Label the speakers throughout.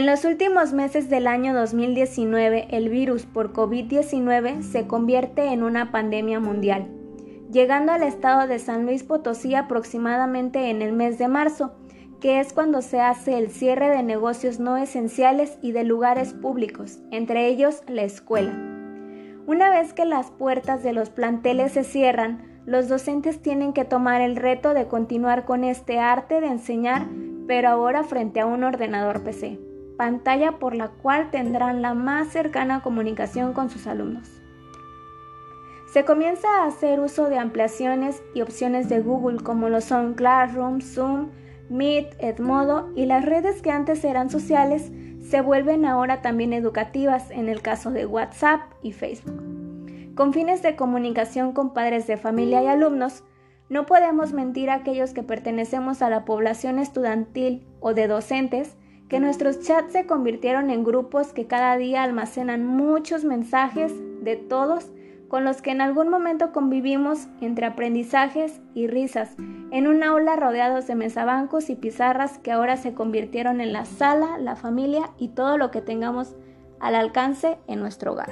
Speaker 1: En los últimos meses del año 2019, el virus por COVID-19 se convierte en una pandemia mundial, llegando al estado de San Luis Potosí aproximadamente en el mes de marzo, que es cuando se hace el cierre de negocios no esenciales y de lugares públicos, entre ellos la escuela. Una vez que las puertas de los planteles se cierran, los docentes tienen que tomar el reto de continuar con este arte de enseñar, pero ahora frente a un ordenador PC pantalla por la cual tendrán la más cercana comunicación con sus alumnos. Se comienza a hacer uso de ampliaciones y opciones de Google como lo son Classroom, Zoom, Meet, Edmodo y las redes que antes eran sociales se vuelven ahora también educativas en el caso de WhatsApp y Facebook. Con fines de comunicación con padres de familia y alumnos, no podemos mentir a aquellos que pertenecemos a la población estudiantil o de docentes que nuestros chats se convirtieron en grupos que cada día almacenan muchos mensajes de todos con los que en algún momento convivimos entre aprendizajes y risas, en un aula rodeados de mesabancos y pizarras que ahora se convirtieron en la sala, la familia y todo lo que tengamos al alcance en nuestro hogar.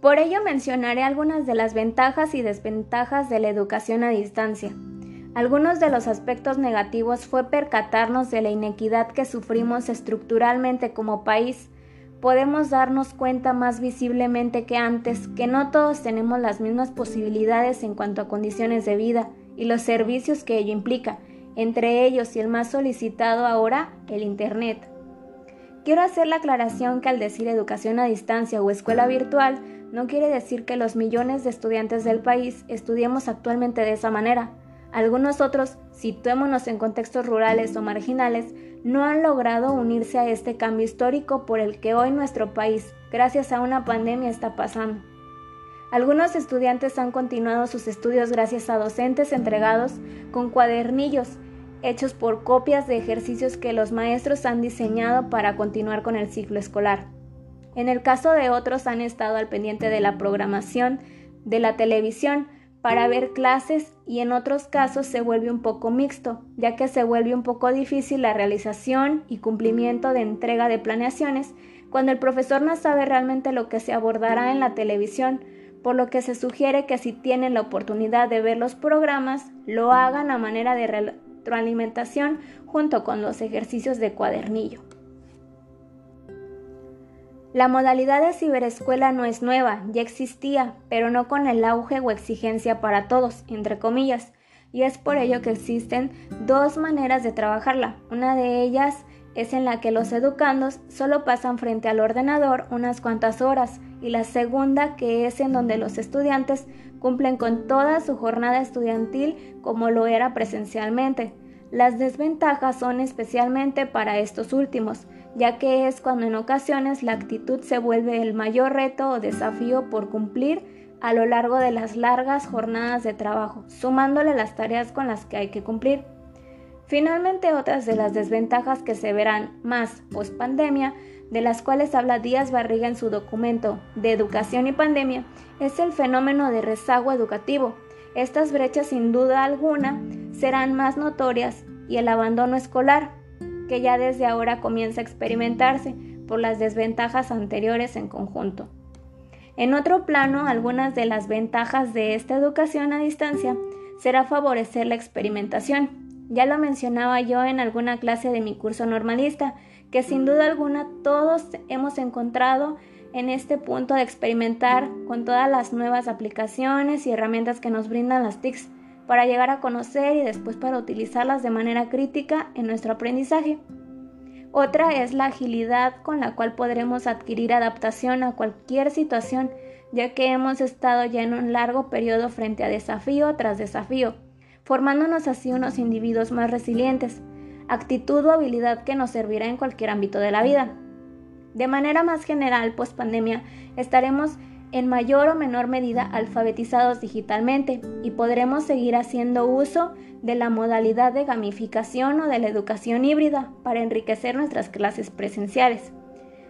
Speaker 1: Por ello mencionaré algunas de las ventajas y desventajas de la educación a distancia. Algunos de los aspectos negativos fue percatarnos de la inequidad que sufrimos estructuralmente como país. Podemos darnos cuenta más visiblemente que antes que no todos tenemos las mismas posibilidades en cuanto a condiciones de vida y los servicios que ello implica, entre ellos y el más solicitado ahora, el Internet. Quiero hacer la aclaración que al decir educación a distancia o escuela virtual, no quiere decir que los millones de estudiantes del país estudiemos actualmente de esa manera. Algunos otros, situémonos en contextos rurales o marginales, no han logrado unirse a este cambio histórico por el que hoy nuestro país, gracias a una pandemia, está pasando. Algunos estudiantes han continuado sus estudios gracias a docentes entregados con cuadernillos hechos por copias de ejercicios que los maestros han diseñado para continuar con el ciclo escolar. En el caso de otros han estado al pendiente de la programación de la televisión, para ver clases y en otros casos se vuelve un poco mixto, ya que se vuelve un poco difícil la realización y cumplimiento de entrega de planeaciones cuando el profesor no sabe realmente lo que se abordará en la televisión, por lo que se sugiere que si tienen la oportunidad de ver los programas, lo hagan a manera de retroalimentación junto con los ejercicios de cuadernillo. La modalidad de ciberescuela no es nueva, ya existía, pero no con el auge o exigencia para todos, entre comillas, y es por ello que existen dos maneras de trabajarla. Una de ellas es en la que los educandos solo pasan frente al ordenador unas cuantas horas y la segunda que es en donde los estudiantes cumplen con toda su jornada estudiantil como lo era presencialmente. Las desventajas son especialmente para estos últimos, ya que es cuando en ocasiones la actitud se vuelve el mayor reto o desafío por cumplir a lo largo de las largas jornadas de trabajo, sumándole las tareas con las que hay que cumplir. Finalmente, otras de las desventajas que se verán más post pandemia, de las cuales habla Díaz Barriga en su documento de Educación y Pandemia, es el fenómeno de rezago educativo. Estas brechas sin duda alguna serán más notorias y el abandono escolar, que ya desde ahora comienza a experimentarse por las desventajas anteriores en conjunto. En otro plano, algunas de las ventajas de esta educación a distancia será favorecer la experimentación. Ya lo mencionaba yo en alguna clase de mi curso normalista, que sin duda alguna todos hemos encontrado en este punto de experimentar con todas las nuevas aplicaciones y herramientas que nos brindan las TICs para llegar a conocer y después para utilizarlas de manera crítica en nuestro aprendizaje. Otra es la agilidad con la cual podremos adquirir adaptación a cualquier situación, ya que hemos estado ya en un largo periodo frente a desafío tras desafío, formándonos así unos individuos más resilientes, actitud o habilidad que nos servirá en cualquier ámbito de la vida. De manera más general, post pandemia, estaremos en mayor o menor medida alfabetizados digitalmente y podremos seguir haciendo uso de la modalidad de gamificación o de la educación híbrida para enriquecer nuestras clases presenciales.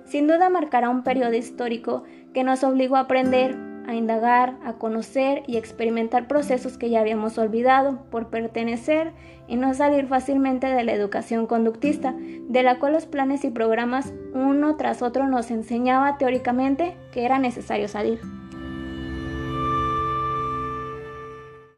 Speaker 1: Sin duda marcará un periodo histórico que nos obligó a aprender a indagar, a conocer y experimentar procesos que ya habíamos olvidado por pertenecer y no salir fácilmente de la educación conductista, de la cual los planes y programas uno tras otro nos enseñaba teóricamente que era necesario salir.